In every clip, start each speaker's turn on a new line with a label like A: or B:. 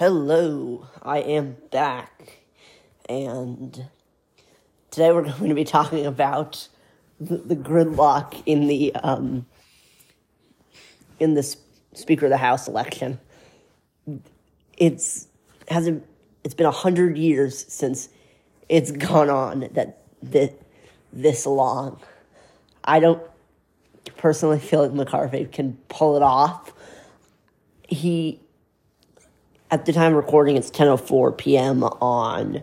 A: Hello, I am back, and today we're going to be talking about the, the gridlock in the um, in the Speaker of the House election. It's hasn't it's been a hundred years since it's gone on that that this long. I don't personally feel like McCarthy can pull it off. He at the time recording, it's 10.04 p.m. on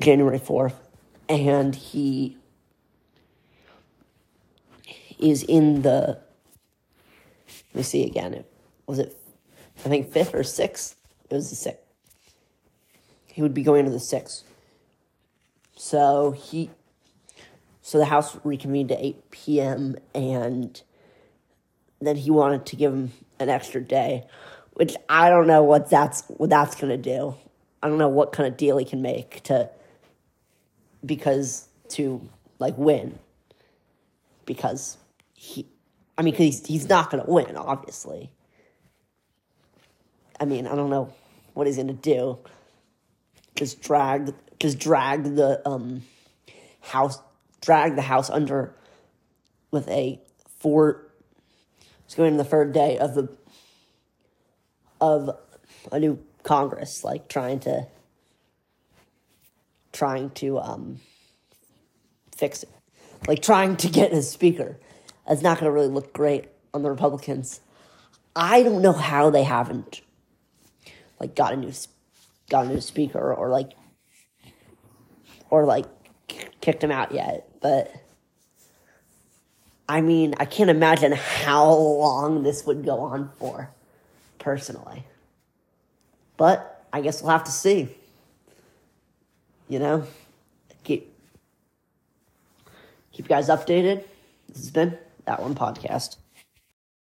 A: January 4th, and he is in the, let me see again, It, was it, I think, fifth or sixth? It was the sixth. He would be going to the sixth. So he, so the House reconvened at 8 p.m., and then he wanted to give him an extra day which I don't know what that's what that's gonna do. I don't know what kind of deal he can make to because to like win because he I mean he's he's not gonna win obviously. I mean I don't know what he's gonna do. Just drag just drag the um house drag the house under with a four it's going to the third day of the of a new Congress, like trying to trying to um, fix it, like trying to get a speaker. It's not going to really look great on the Republicans. I don't know how they haven't like got a new got a new speaker or like or like kicked him out yet, but. I mean, I can't imagine how long this would go on for personally. But I guess we'll have to see. You know, keep keep you guys updated. This has been that one podcast.